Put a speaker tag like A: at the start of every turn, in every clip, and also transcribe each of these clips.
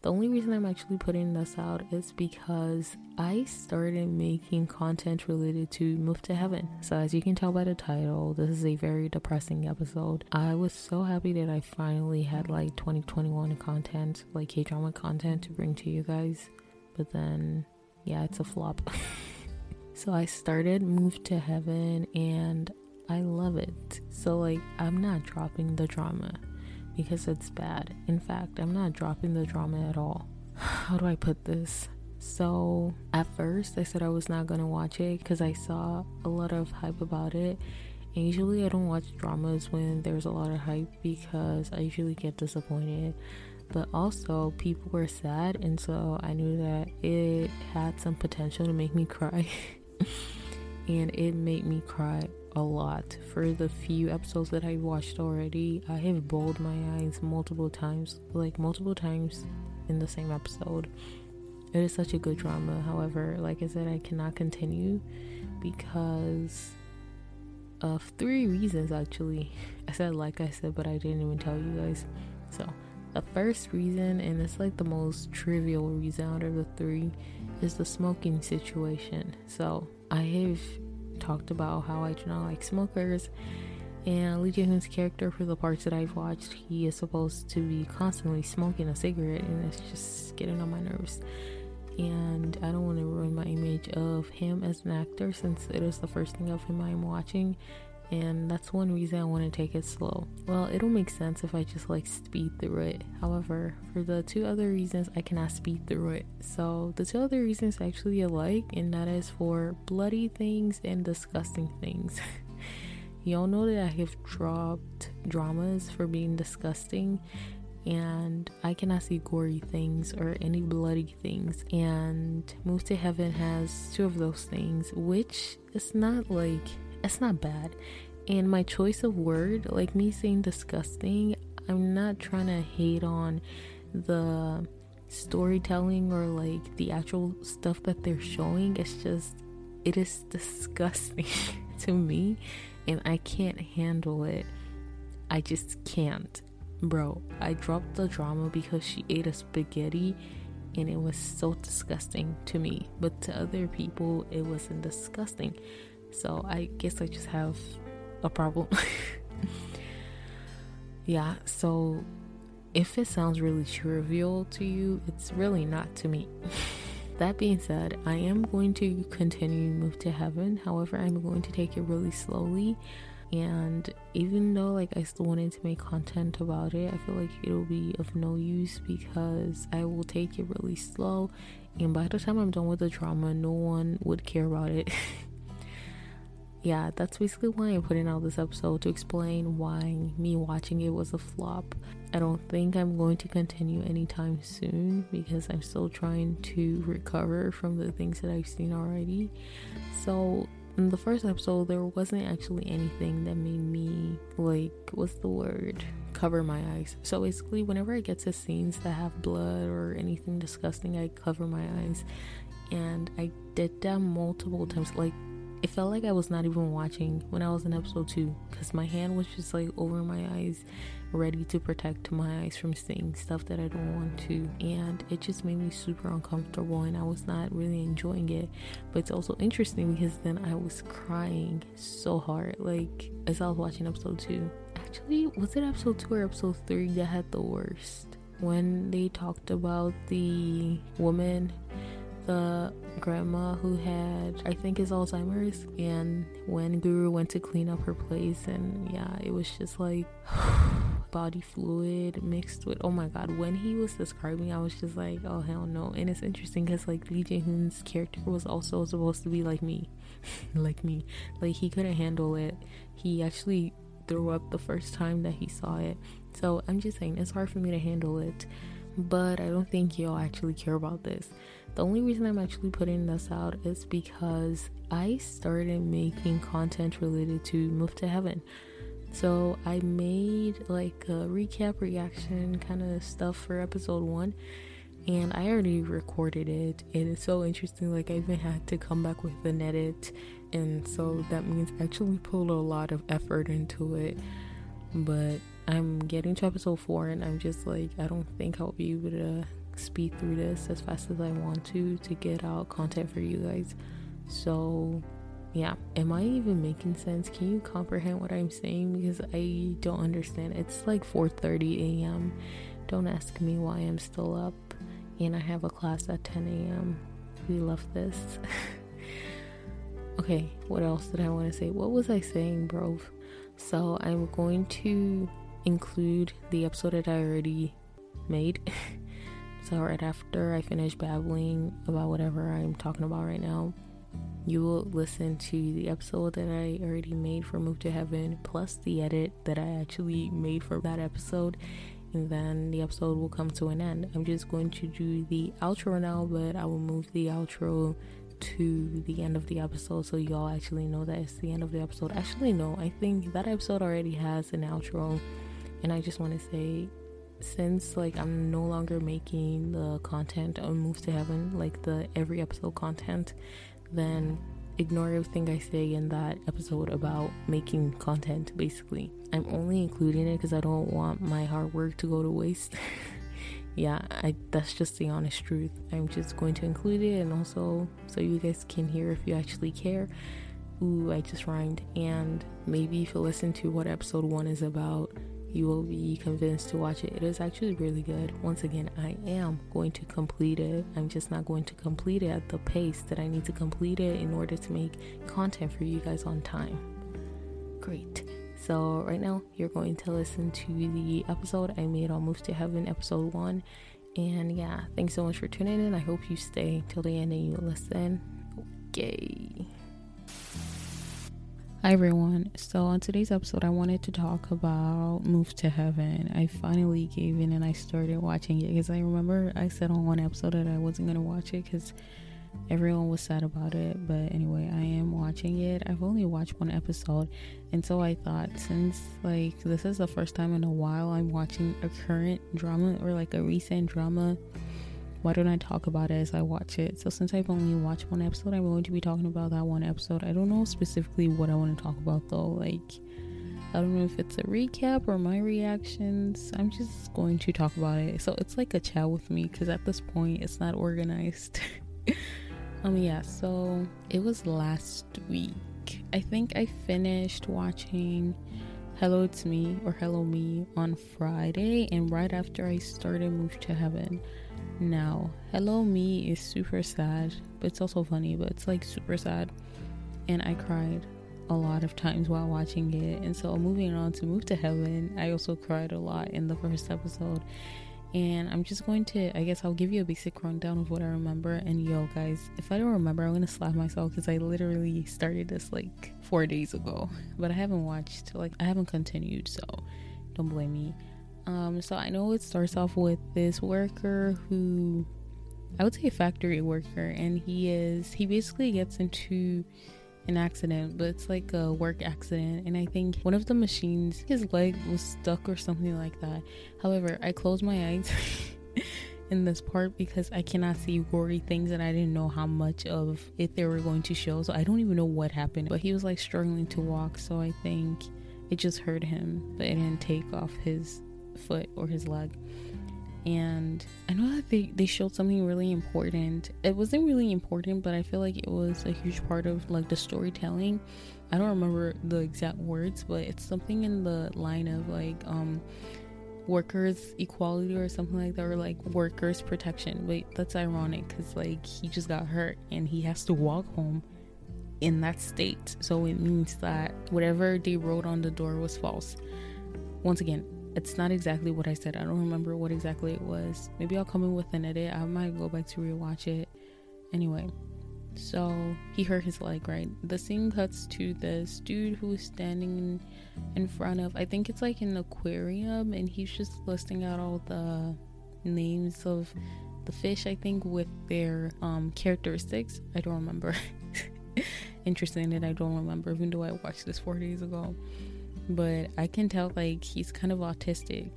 A: The only reason I'm actually putting this out is because I started making content related to Move to Heaven. So, as you can tell by the title, this is a very depressing episode. I was so happy that I finally had like 2021 content, like K drama content to bring to you guys. But then, yeah, it's a flop. so, I started Move to Heaven and I love it. So, like, I'm not dropping the drama because it's bad. In fact, I'm not dropping the drama at all. How do I put this? So, at first, I said I was not gonna watch it because I saw a lot of hype about it. And usually, I don't watch dramas when there's a lot of hype because I usually get disappointed. But also, people were sad, and so I knew that it had some potential to make me cry. and it made me cry a lot. For the few episodes that I watched already, I have bawled my eyes multiple times, like multiple times in the same episode. It is such a good drama. However, like I said, I cannot continue because of three reasons actually. I said like I said, but I didn't even tell you guys. So, the first reason, and it's like the most trivial reason out of the three, is the smoking situation. So, I have talked about how I do not like smokers. And Lee Jae-hoon's character, for the parts that I've watched, he is supposed to be constantly smoking a cigarette, and it's just getting on my nerves. And I don't want to ruin my image of him as an actor since it is the first thing of him I'm watching and that's one reason I want to take it slow. Well, it'll make sense if I just like speed through it. However, for the two other reasons, I cannot speed through it. So, the two other reasons actually alike, and that is for bloody things and disgusting things. Y'all know that I have dropped dramas for being disgusting, and I cannot see gory things or any bloody things. And Move to Heaven has two of those things, which is not like it's not bad. And my choice of word, like me saying disgusting, I'm not trying to hate on the storytelling or like the actual stuff that they're showing. It's just, it is disgusting to me, and I can't handle it. I just can't. Bro, I dropped the drama because she ate a spaghetti and it was so disgusting to me. But to other people, it wasn't disgusting. So I guess I just have a problem. yeah, so if it sounds really trivial to you, it's really not to me. that being said, I am going to continue Move to Heaven. However, I'm going to take it really slowly. And even though like I still wanted to make content about it, I feel like it'll be of no use because I will take it really slow. And by the time I'm done with the drama, no one would care about it. yeah, that's basically why I'm putting out this episode to explain why me watching it was a flop. I don't think I'm going to continue anytime soon because I'm still trying to recover from the things that I've seen already. So, in the first episode, there wasn't actually anything that made me, like, what's the word? Cover my eyes. So, basically, whenever I get to scenes that have blood or anything disgusting, I cover my eyes. And I did that multiple times. Like, it felt like I was not even watching when I was in episode two because my hand was just like over my eyes, ready to protect my eyes from seeing stuff that I don't want to. And it just made me super uncomfortable and I was not really enjoying it. But it's also interesting because then I was crying so hard, like as I was watching episode two. Actually, was it episode two or episode three that had the worst? When they talked about the woman the grandma who had, I think, is Alzheimer's. And when Guru went to clean up her place, and yeah, it was just like body fluid mixed with, oh my god, when he was describing, I was just like, oh hell no. And it's interesting because, like, Lee Jae Hoon's character was also supposed to be like me. like me. Like, he couldn't handle it. He actually threw up the first time that he saw it. So I'm just saying, it's hard for me to handle it. But I don't think y'all actually care about this. The only reason I'm actually putting this out is because I started making content related to Move to Heaven. So I made like a recap reaction kind of stuff for episode one and I already recorded it and it's so interesting like I even had to come back with an edit and so that means I actually put a lot of effort into it but I'm getting to episode four and I'm just like I don't think I'll be able to speed through this as fast as I want to to get out content for you guys. So, yeah, am I even making sense? Can you comprehend what I'm saying because I don't understand. It's like 4:30 a.m. Don't ask me why I'm still up and I have a class at 10 a.m. We love this. okay, what else did I want to say? What was I saying, bro? So, I'm going to include the episode that I already made. so, right after I finish babbling about whatever I'm talking about right now, you will listen to the episode that I already made for Move to Heaven, plus the edit that I actually made for that episode, and then the episode will come to an end. I'm just going to do the outro now, but I will move the outro to the end of the episode so y'all actually know that it's the end of the episode. Actually, no, I think that episode already has an outro, and I just want to say since like I'm no longer making the content on Move to Heaven, like the every episode content, then ignore everything I say in that episode about making content basically. I'm only including it because I don't want my hard work to go to waste. yeah, I that's just the honest truth. I'm just going to include it and also so you guys can hear if you actually care. Ooh, I just rhymed. And maybe if you listen to what episode one is about, you will be convinced to watch it. It is actually really good. Once again, I am going to complete it. I'm just not going to complete it at the pace that I need to complete it in order to make content for you guys on time. Great. So, right now, you're going to listen to the episode I made on Move to Heaven, episode one. And yeah, thanks so much for tuning in. I hope you stay till the end and you listen. Okay. Hi everyone. So on today's episode I wanted to talk about Move to Heaven. I finally gave in and I started watching it because I remember I said on one episode that I wasn't going to watch it cuz everyone was sad about it, but anyway, I am watching it. I've only watched one episode and so I thought since like this is the first time in a while I'm watching a current drama or like a recent drama why don't I talk about it as I watch it? So, since I've only watched one episode, I'm going to be talking about that one episode. I don't know specifically what I want to talk about though. Like, I don't know if it's a recap or my reactions. I'm just going to talk about it. So, it's like a chat with me because at this point, it's not organized. um, yeah, so it was last week. I think I finished watching Hello It's Me or Hello Me on Friday, and right after I started Move to Heaven. Now, Hello Me is super sad, but it's also funny, but it's like super sad. And I cried a lot of times while watching it. And so, moving on to Move to Heaven, I also cried a lot in the first episode. And I'm just going to, I guess I'll give you a basic rundown of what I remember. And yo, guys, if I don't remember, I'm going to slap myself because I literally started this like four days ago. But I haven't watched, like, I haven't continued, so don't blame me. Um, so I know it starts off with this worker who I would say a factory worker, and he is he basically gets into an accident, but it's like a work accident. And I think one of the machines, his leg was stuck or something like that. However, I closed my eyes in this part because I cannot see gory things and I didn't know how much of it they were going to show. So I don't even know what happened. But he was like struggling to walk, so I think it just hurt him, but it didn't take off his foot or his leg. And I know that they, they showed something really important. It wasn't really important, but I feel like it was a huge part of like the storytelling. I don't remember the exact words, but it's something in the line of like um workers equality or something like that or like workers protection wait that's ironic because like he just got hurt and he has to walk home in that state so it means that whatever they wrote on the door was false once again it's not exactly what I said. I don't remember what exactly it was. Maybe I'll come in with an edit. I might go back to rewatch it. Anyway, so he hurt his leg, right? The scene cuts to this dude who's standing in, front of, I think it's like an aquarium, and he's just listing out all the names of the fish, I think, with their um, characteristics. I don't remember. Interesting that I don't remember, even though I watched this four days ago but I can tell like he's kind of autistic.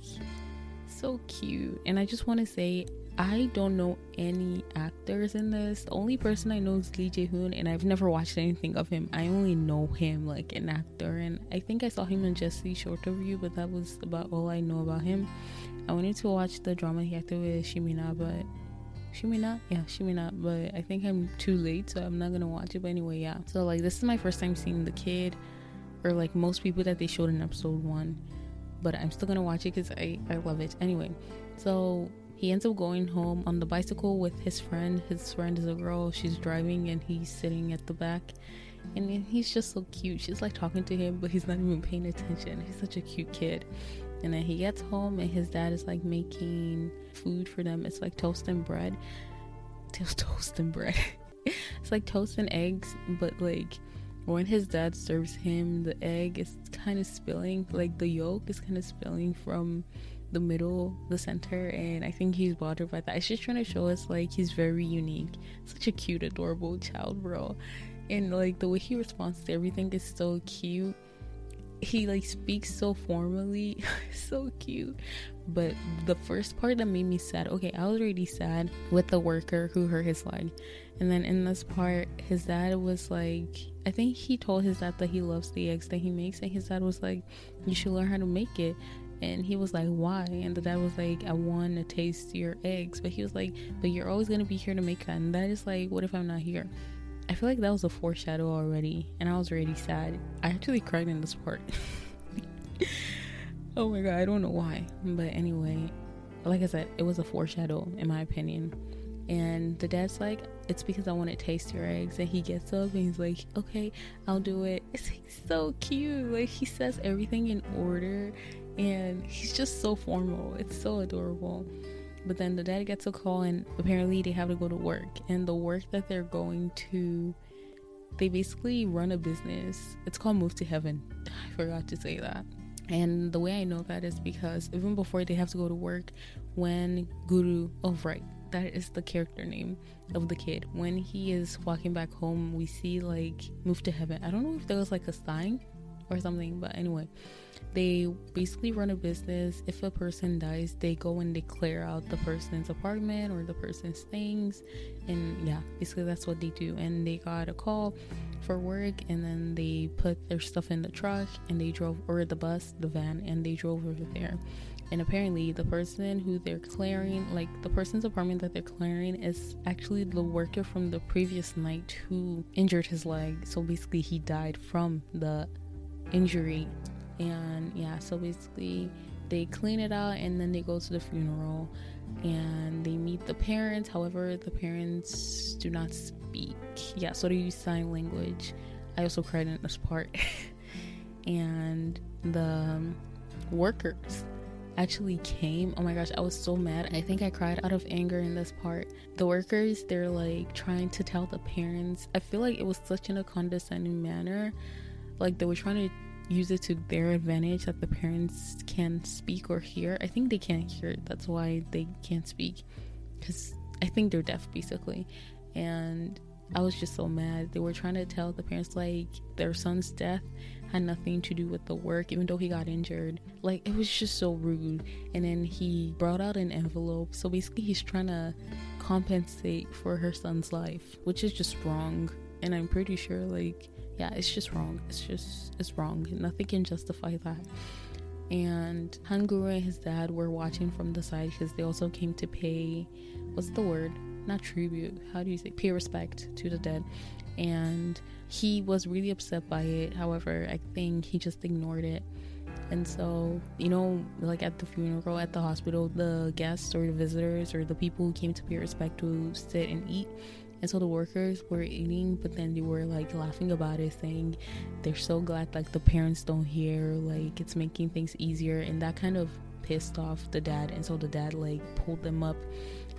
A: So cute. And I just want to say I don't know any actors in this. The only person I know is Lee Jae Hoon, and I've never watched anything of him. I only know him like an actor, and I think I saw him in Jessie Short Review, but that was about all I know about him. I wanted to watch the drama he acted with Shin Min-a, but Shin Min-a, yeah, Shin Min-a, but I think I'm too late, so I'm not gonna watch it. But anyway, yeah. So like, this is my first time seeing the kid, or like most people that they showed in episode one, but I'm still gonna watch it because I I love it. Anyway, so he ends up going home on the bicycle with his friend. His friend is a girl. She's driving and he's sitting at the back. And he's just so cute. She's like talking to him, but he's not even paying attention. He's such a cute kid. And then he gets home and his dad is like making food for them. It's like toast and bread. Toast and bread. it's like toast and eggs, but like when his dad serves him, the egg is kind of spilling. Like the yolk is kind of spilling from the middle, the center, and I think he's bothered by that. It's just trying to show us like he's very unique. Such a cute, adorable child, bro. And like the way he responds to everything is so cute. He like speaks so formally, so cute. But the first part that made me sad, okay, I was already sad with the worker who hurt his leg. And then in this part, his dad was like, I think he told his dad that he loves the eggs that he makes, and his dad was like, You should learn how to make it. And he was like, Why? And the dad was like, I want to taste your eggs. But he was like, But you're always to be here to make that. And that is like, What if I'm not here? I feel like that was a foreshadow already. And I was already sad. I actually cried in this part. oh my god, I don't know why. But anyway, like I said, it was a foreshadow, in my opinion. And the dad's like, It's because I want to taste your eggs. And he gets up and he's like, Okay, I'll do it. It's like so cute. Like he says everything in order and he's just so formal. It's so adorable. But then the dad gets a call, and apparently they have to go to work. And the work that they're going to, they basically run a business. It's called Move to Heaven. I forgot to say that. And the way I know that is because even before they have to go to work, when Guru, oh, right, that is the character name of the kid. When he is walking back home, we see like Move to Heaven. I don't know if there was like a sign or something, but anyway, they basically run a business. If a person dies, they go and they clear out the person's apartment or the person's things. And yeah, basically that's what they do. And they got a call for work and then they put their stuff in the truck and they drove, or the bus, the van, and they drove over there. And apparently, the person who they're clearing, like the person's apartment that they're clearing, is actually the worker from the previous night who injured his leg. So basically, he died from the injury. And yeah so basically they clean it out and then they go to the funeral and they meet the parents. However the parents do not speak. Yeah so they use sign language. I also cried in this part. And the workers actually came oh my gosh i was so mad i think i cried out of anger in this part the workers they're like trying to tell the parents i feel like it was such in a condescending manner like they were trying to use it to their advantage that the parents can speak or hear. I think they can't hear. That's why they can't speak because I think they're deaf basically. And I was just so mad. They were trying to tell the parents like their son's death had nothing to do with the work, even though he got injured. Like it was just so rude. And then he brought out an envelope. So basically, he's trying to compensate for her son's life, which is just wrong. And I'm pretty sure like yeah, it's just wrong. It's just it's wrong. Nothing can justify that. And Hanguru and his dad were watching from the side because they also came to pay what's the word? Not tribute. How do you say pay respect to the dead? And he was really upset by it. However, I think he just ignored it. And so, you know, like at the funeral, at the hospital, the guests or the visitors or the people who came to pay respect to sit and eat, and so the workers were eating, but then they were like laughing about it, saying they're so glad like the parents don't hear, like it's making things easier. And that kind of pissed off the dad. And so the dad like pulled them up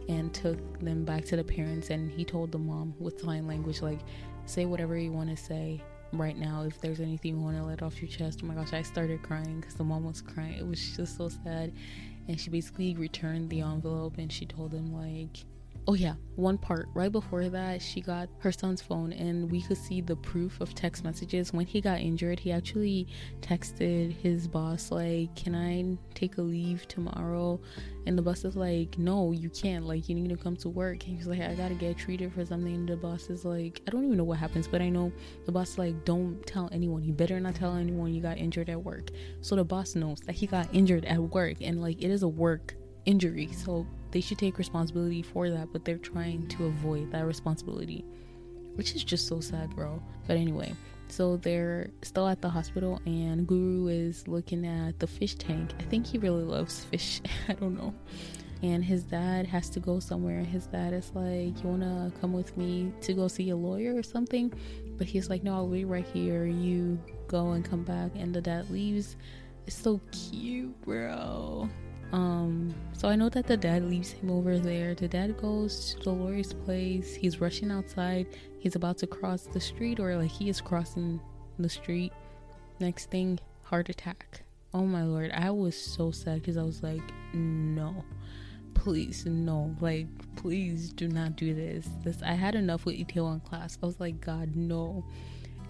A: and took them back to the parents. And he told the mom with sign language, like, say whatever you want to say right now if there's anything you want to let off your chest oh my gosh i started crying because the mom was crying it was just so sad and she basically returned the envelope and she told him like oh yeah one part. Right before that she got her son's phone and we could see the proof of text messages. When he got injured he actually texted his boss like can i take a leave tomorrow? And the boss is like no you can't. Like you need to come to work. And he's like i gotta get treated for something. And the boss is like i don't even know what happens but i know. The boss like don't tell anyone. You better not tell anyone you got injured at work. So the boss knows that he got injured at work and like it is a work injury so they should take responsibility for that but they're trying to avoid that responsibility which is just so sad bro. But anyway so they're still at the hospital and guru is looking at the fish tank. I think he really loves fish. I don't know. And his dad has to go somewhere his dad is like you want to come with me to go see a lawyer or something? But he's like no i'll wait right here. You go and come back. And the dad leaves. It's so cute bro um, so I know that the dad leaves him over there. The dad goes to lawyer's place. He's rushing outside. He's about to cross the street, or like he is crossing the street. Next thing, heart attack. Oh my lord, I was so sad because I was like, no, please, no, like, please do not do this. This I had enough with Itaewon class. I was like, God, no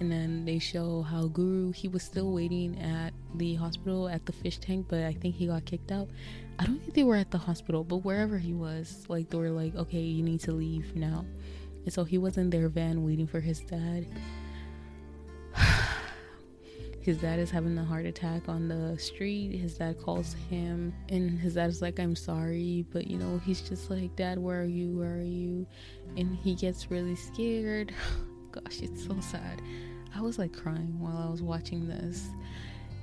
A: and then they show how Guru he was still waiting at the hospital at the fish tank, but I think he got kicked out. I don't think they were at the hospital, but wherever he was, like they were like, okay, you need to leave now. And so he was in their van waiting for his dad. his dad is having a heart attack on the street. His dad calls him, and his dad is like, I'm sorry, but you know, he's just like, Dad, where are you? Where are you? And he gets really scared. gosh, it's so sad. I was like crying while I was watching this.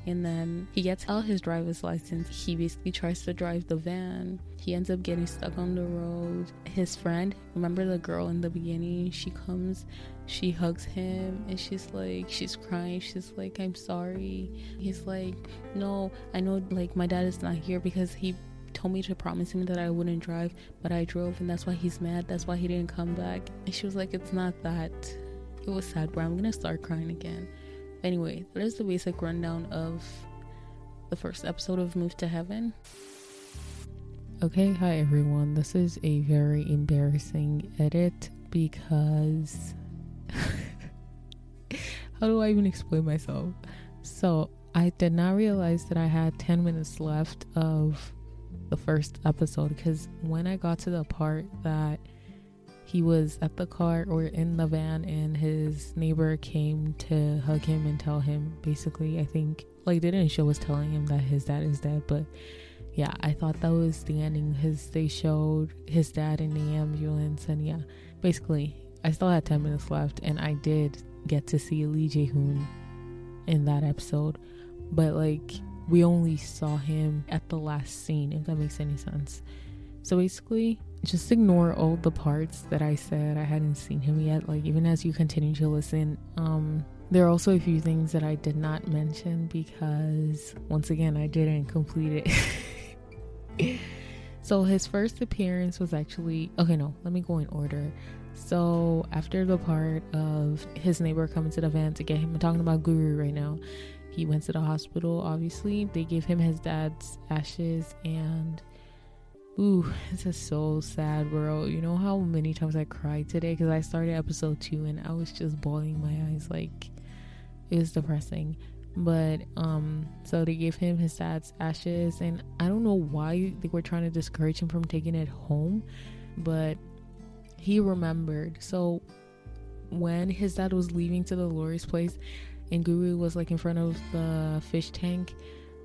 A: And then he gets out his driver's license. He basically tries to drive the van. He ends up getting stuck on the road. His friend, remember the girl in the beginning? She comes, she hugs him, and she's like, she's crying. She's like, I'm sorry. He's like, No, I know, like, my dad is not here because he told me to promise him that I wouldn't drive, but I drove, and that's why he's mad. That's why he didn't come back. And she was like, It's not that it was sad, but I'm gonna start crying again. Anyway, that is the basic rundown of the first episode of Move to Heaven. Okay, hi everyone. This is a very embarrassing edit because how do I even explain myself? So, I did not realize that I had 10 minutes left of the first episode because when I got to the part that he was at the car or in the van and his neighbor came to hug him and tell him basically i think like they didn't show us telling him that his dad is dead but yeah i thought that was the ending his they showed his dad in the ambulance and yeah basically i still had 10 minutes left and i did get to see lee jae-hoon in that episode but like we only saw him at the last scene if that makes any sense. So basically just ignore all the parts that I said I hadn't seen him yet. Like even as you continue to listen, um, there are also a few things that I did not mention because once again I didn't complete it. so his first appearance was actually okay. No, let me go in order. So after the part of his neighbor coming to the van to get him, I'm talking about Guru right now. He went to the hospital. Obviously, they gave him his dad's ashes and Ooh, this is so sad, bro. You know how many times I cried today because I started episode two and I was just bawling my eyes. Like it was depressing. But um, so they gave him his dad's ashes, and I don't know why they were trying to discourage him from taking it home, but he remembered. So when his dad was leaving to the lawyer's place, and Guru was like in front of the fish tank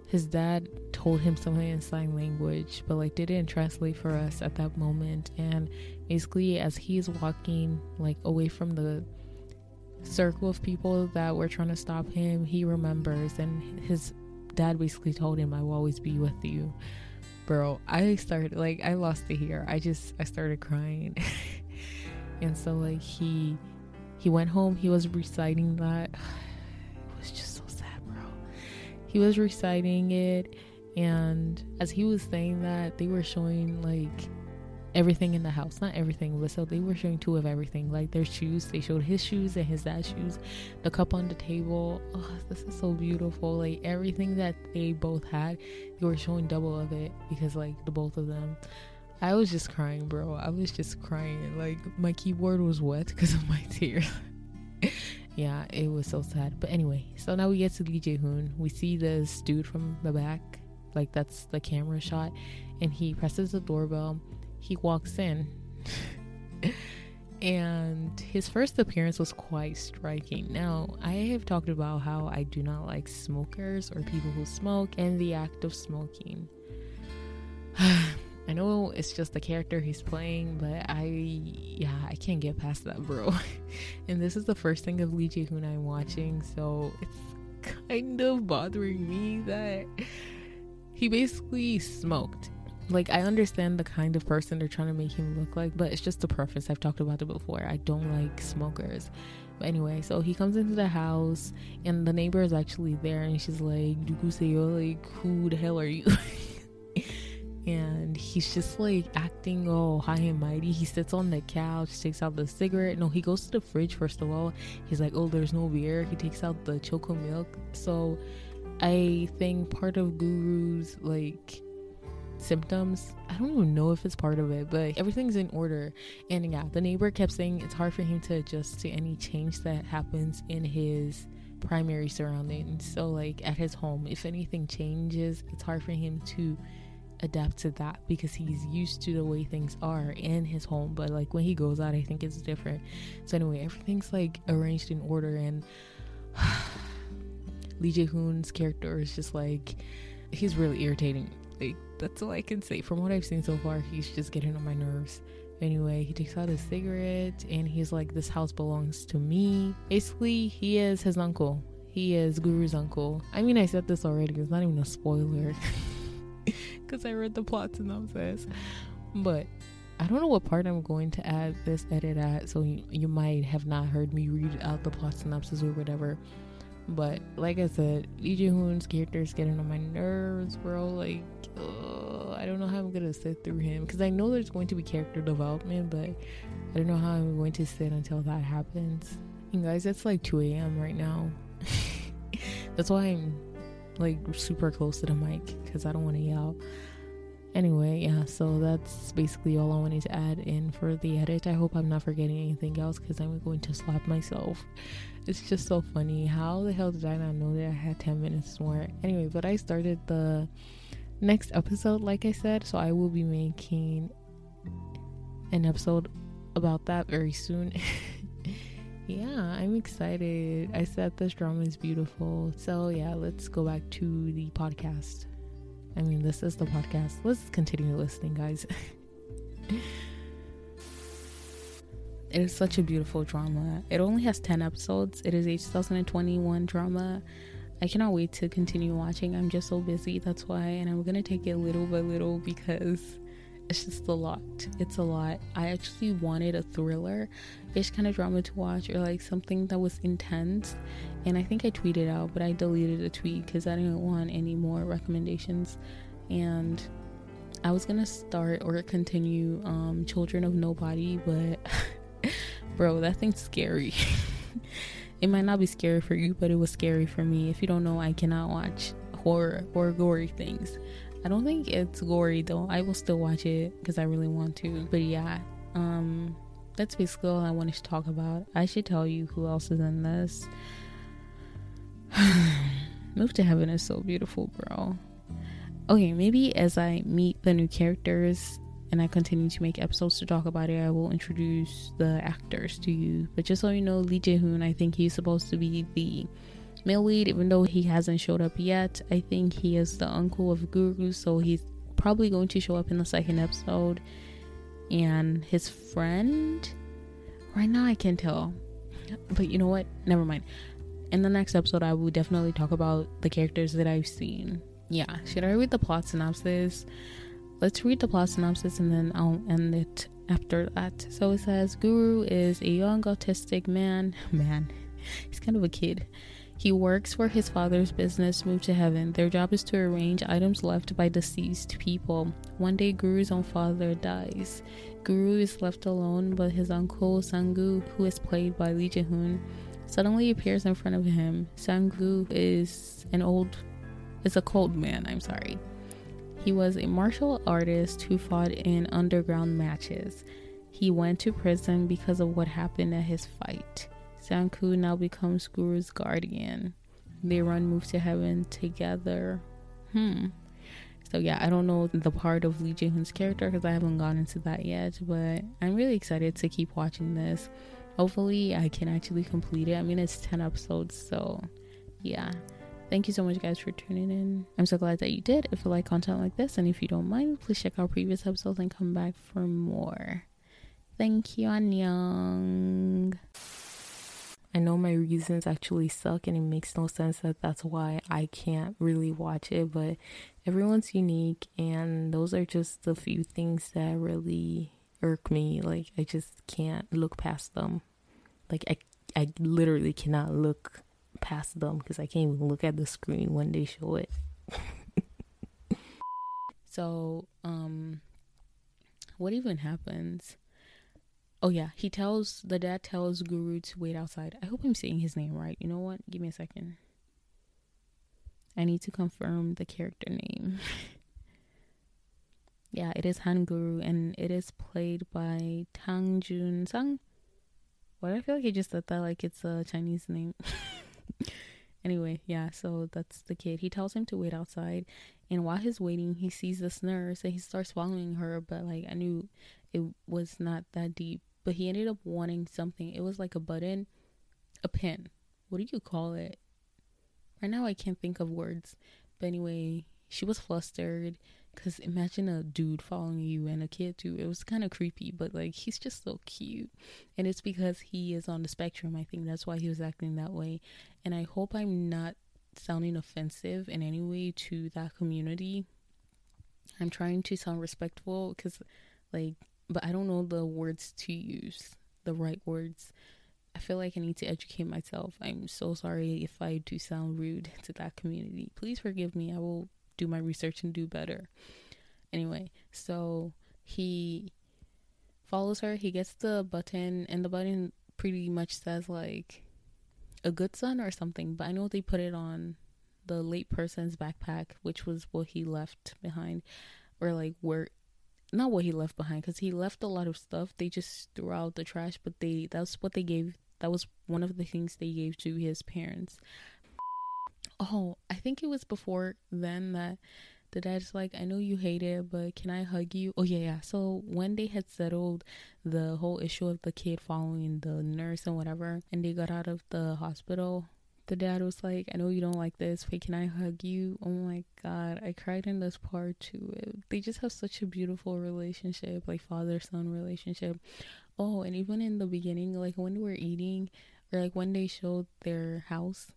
A: his dad told him something in sign language, but like didn't translate for us at that moment. And basically, as he's walking like away from the circle of people that were trying to stop him, he remembers, and his dad basically told him, "I will always be with you." Bro, I started like I lost it here. I just I started crying, and so like he he went home. He was reciting that. He was reciting it and as he was saying that they were showing like everything in the house not everything but so they were showing two of everything like their shoes they showed his shoes and his dad's shoes the cup on the table oh this is so beautiful like everything that they both had they were showing double of it because like the both of them I was just crying, bro. I was just crying. Like my keyboard was wet because of my tears. Yeah, it was so sad. But anyway, so now we get to Lee Jae Hoon. We see this dude from the back, like that's the camera shot, and he presses the doorbell. He walks in. and his first appearance was quite striking. Now, I have talked about how I do not like smokers or people who smoke and the act of smoking. I know it's just the character he's playing, but I, yeah, I can't get past that, bro. and this is the first thing of Lee Jae Hoon I'm watching, so it's kind of bothering me that he basically smoked. Like, I understand the kind of person they're trying to make him look like, but it's just the preference. I've talked about it before. I don't like smokers. But anyway, so he comes into the house, and the neighbor is actually there, and she's like, like, who the hell are you? and he's just like acting all high and mighty. He sits on the couch, takes out the cigarette. No, he goes to the fridge first of all. He's like, "Oh, there's no beer." He takes out the choco milk. So, I think part of Guru's like symptoms. I don't even know if it's part of it, but everything's in order. And yeah, the neighbor kept saying it's hard for him to adjust to any change that happens in his primary surroundings. So, like at his home, if anything changes, it's hard for him to adapt to that because he's used to the way things are in his home but like when he goes out i think it's different. So anyway everything's like arranged in order and lee jae-hoon's character is just like he's really irritating. Like that's all i can say. From what i've seen so far he's just getting on my nerves. Anyway he takes out his cigarette and he's like this house belongs to me. Basically he is his uncle. He is guru's uncle. I mean i said this already. It's not even a spoiler because I read the plot synopsis. But I don't know what part I'm going to add this edit at, so you, you might have not heard me read out the plot synopsis or whatever. But like I said, Lee Jae Hoon's character is getting on my nerves, bro. Like, uh, I don't know how I'm gonna sit through him because I know there's going to be character development, but I don't know how I'm going to sit until that happens. And guys, it's like 2 a.m. right now. That's why I'm like super close to the mic because I don't want to yell. Anyway, yeah, so that's basically all I wanted to add in for the edit. I hope I'm not forgetting anything else because I'm going to slap myself. It's just so funny. How the hell did I not know that I had 10 minutes more? Anyway, but I started the next episode, like I said, so I will be making an episode about that very soon. yeah, I'm excited. I said this drama is beautiful. So, yeah, let's go back to the podcast. I mean, this is the podcast. Let's continue listening, guys. it is such a beautiful drama. It only has 10 episodes. It is a 2021 drama. I cannot wait to continue watching. I'm just so busy. That's why. And I'm going to take it little by little because it's just a lot. It's a lot. I actually wanted a thriller ish kind of drama to watch or like something that was intense. And I think I tweeted out, but I deleted the tweet because I didn't want any more recommendations. And I was gonna start or continue um, Children of Nobody, but bro, that thing's scary. it might not be scary for you, but it was scary for me. If you don't know, I cannot watch horror or gory things. I don't think it's gory though. I will still watch it because I really want to. But yeah, um, that's basically all I wanted to talk about. I should tell you who else is in this. Move to Heaven is so beautiful, bro. Okay, maybe as I meet the new characters and I continue to make episodes to talk about it, I will introduce the actors to you. But just so you know, Lee Jae Hoon, I think he's supposed to be the male lead, even though he hasn't showed up yet. I think he is the uncle of Guru, so he's probably going to show up in the second episode. And his friend, right now I can't tell, but you know what? Never mind. In the next episode, I will definitely talk about the characters that I've seen. Yeah, should I read the plot synopsis? Let's read the plot synopsis and then I'll end it after that. So it says Guru is a young autistic man. Man, he's kind of a kid he works for his father's business, Move to Heaven. Their job is to arrange items left by deceased people. One day, Guru's own father dies. Guru is left alone, but his uncle, Sangu, who is played by Lee Jae-hoon, suddenly appears in front of him. Sangu is an old, is a cold man, I'm sorry. He was a martial artist who fought in underground matches. He went to prison because of what happened at his fight. Sangu now becomes Guru's guardian. They run Move to Heaven together. Hmm. So yeah, I don't know the part of Lee Jae-hoon's character because I haven't gone into that yet, but I'm really excited to keep watching this. Hopefully, I can actually complete it. I mean, it's 10 episodes, so yeah. Thank you so much, guys, for tuning in. I'm so glad that you did. If you like content like this, and if you don't mind, please check out previous episodes and come back for more. Thank you, Annyeong. I know my reasons actually suck and it makes no sense that that's why I can't really watch it, but everyone's unique and those are just the few things that really irk me. Like I just can't look past them. Like I I literally cannot look past them because I can't even look at the screen when they show it. so, um what even happens? Oh yeah, he tells the dad tells Guru to wait outside. I hope I'm saying his name right. You know what? Give me a second. I need to confirm the character name. yeah, it is Han Guru and it is played by Tang Jun Sang. Do I feel like I just said that like it's a Chinese name? anyway, yeah, so that's the kid. He tells him to wait outside and while he's waiting he sees this nurse and he starts following her but like I knew it was not that deep but he ended up wanting something. It was like a button, a pin. What do you call it? Right now, I can't think of words. But anyway, she was flustered because imagine a dude following you and a kid too. It was kind of creepy, but like he's just so cute. And it's because he is on the spectrum. I think that's why he was acting that way. And I hope I'm not sounding offensive in any way to that community. I'm trying to sound respectful because, like, but I don't know the words to use, the right words. I feel like I need to educate myself. I'm so sorry if I do sound rude to that community. Please forgive me. I will do my research and do better. Anyway, so he follows her. He gets the button, and the button pretty much says like a good son or something. But I know they put it on the late person's backpack, which was what he left behind, or like where not what he left behind because he left a lot of stuff. They just threw out the trash but they that's what they gave that was one of the things they gave to his parents. Oh i think it was before then that the dad's like i know you hate it but can i hug you? Oh yeah yeah. So when they had settled the whole issue of the kid following the nurse and whatever and they got out of the hospital the dad was like, I know you don't like this, but can I hug you? Oh my god, I cried in this part too. They just have such a beautiful relationship, like father son relationship. Oh, and even in the beginning, like when we're eating, or like when they showed their house,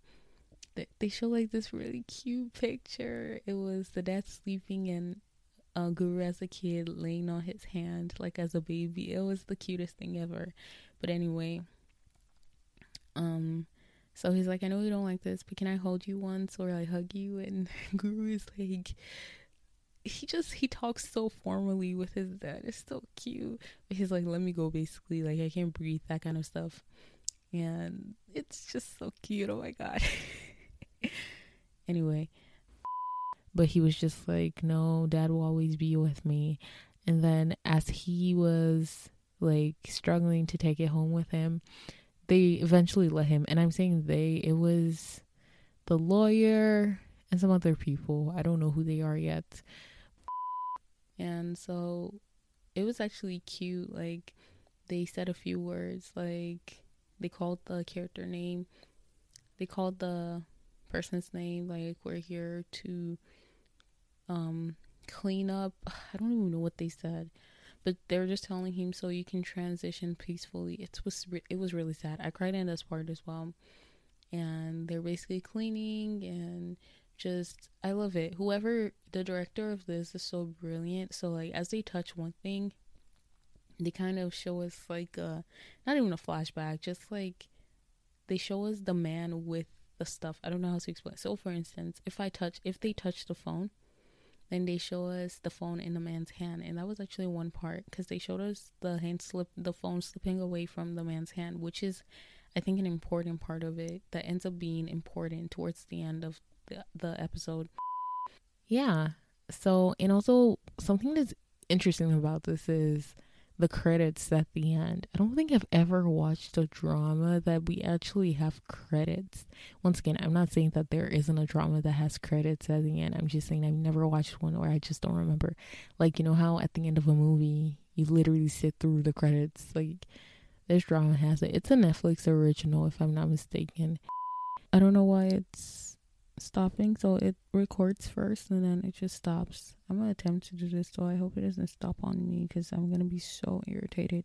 A: they show like this really cute picture. It was the dad sleeping and uh, Guru as a kid laying on his hand, like as a baby. It was the cutest thing ever. But anyway, um, so he's like, I know you don't like this, but can I hold you once or I hug you? And Guru is like, he just he talks so formally with his dad. It's so cute. But he's like, let me go, basically. Like I can't breathe, that kind of stuff. And it's just so cute. Oh my god. anyway, but he was just like, no, dad will always be with me. And then as he was like struggling to take it home with him, they eventually let him. And I'm saying they, it was the lawyer and some other people. I don't know who they are yet. And so it was actually cute. Like they said a few words, like they called the character name, they called the person's name, like we're here to um clean up. I don't even know what they said but they were just telling him so you can transition peacefully. It was it was really sad. I cried in this part as well, and they're basically cleaning and just I love it. Whoever the director of this is so brilliant. So like as they touch one thing, they kind of show us like a not even a flashback, just like they show us the man with the stuff. I don't know how to explain. So for instance, if I touch if they touch the phone, then they show us the phone in the man's hand. And that was actually one part because they showed us the hand slip the phone slipping away from the man's hand which is i think an important part of it that ends up being important towards the end of the, the episode. Yeah. So, and also something that's interesting about this is the credits at the end. I don't think I've ever watched a drama that we actually have credits. Once again, I'm not saying that there isn't a drama that has credits at the end. I'm just saying I've never watched one where I just don't remember. Like, you know how at the end of a movie, you literally sit through the credits. Like, this drama has it. It's a Netflix original, if I'm not mistaken. I don't know why it's stopping so it records first and then it just stops. I'm gonna attempt to do this so i hope it doesn't stop on me because i'm gonna be so irritated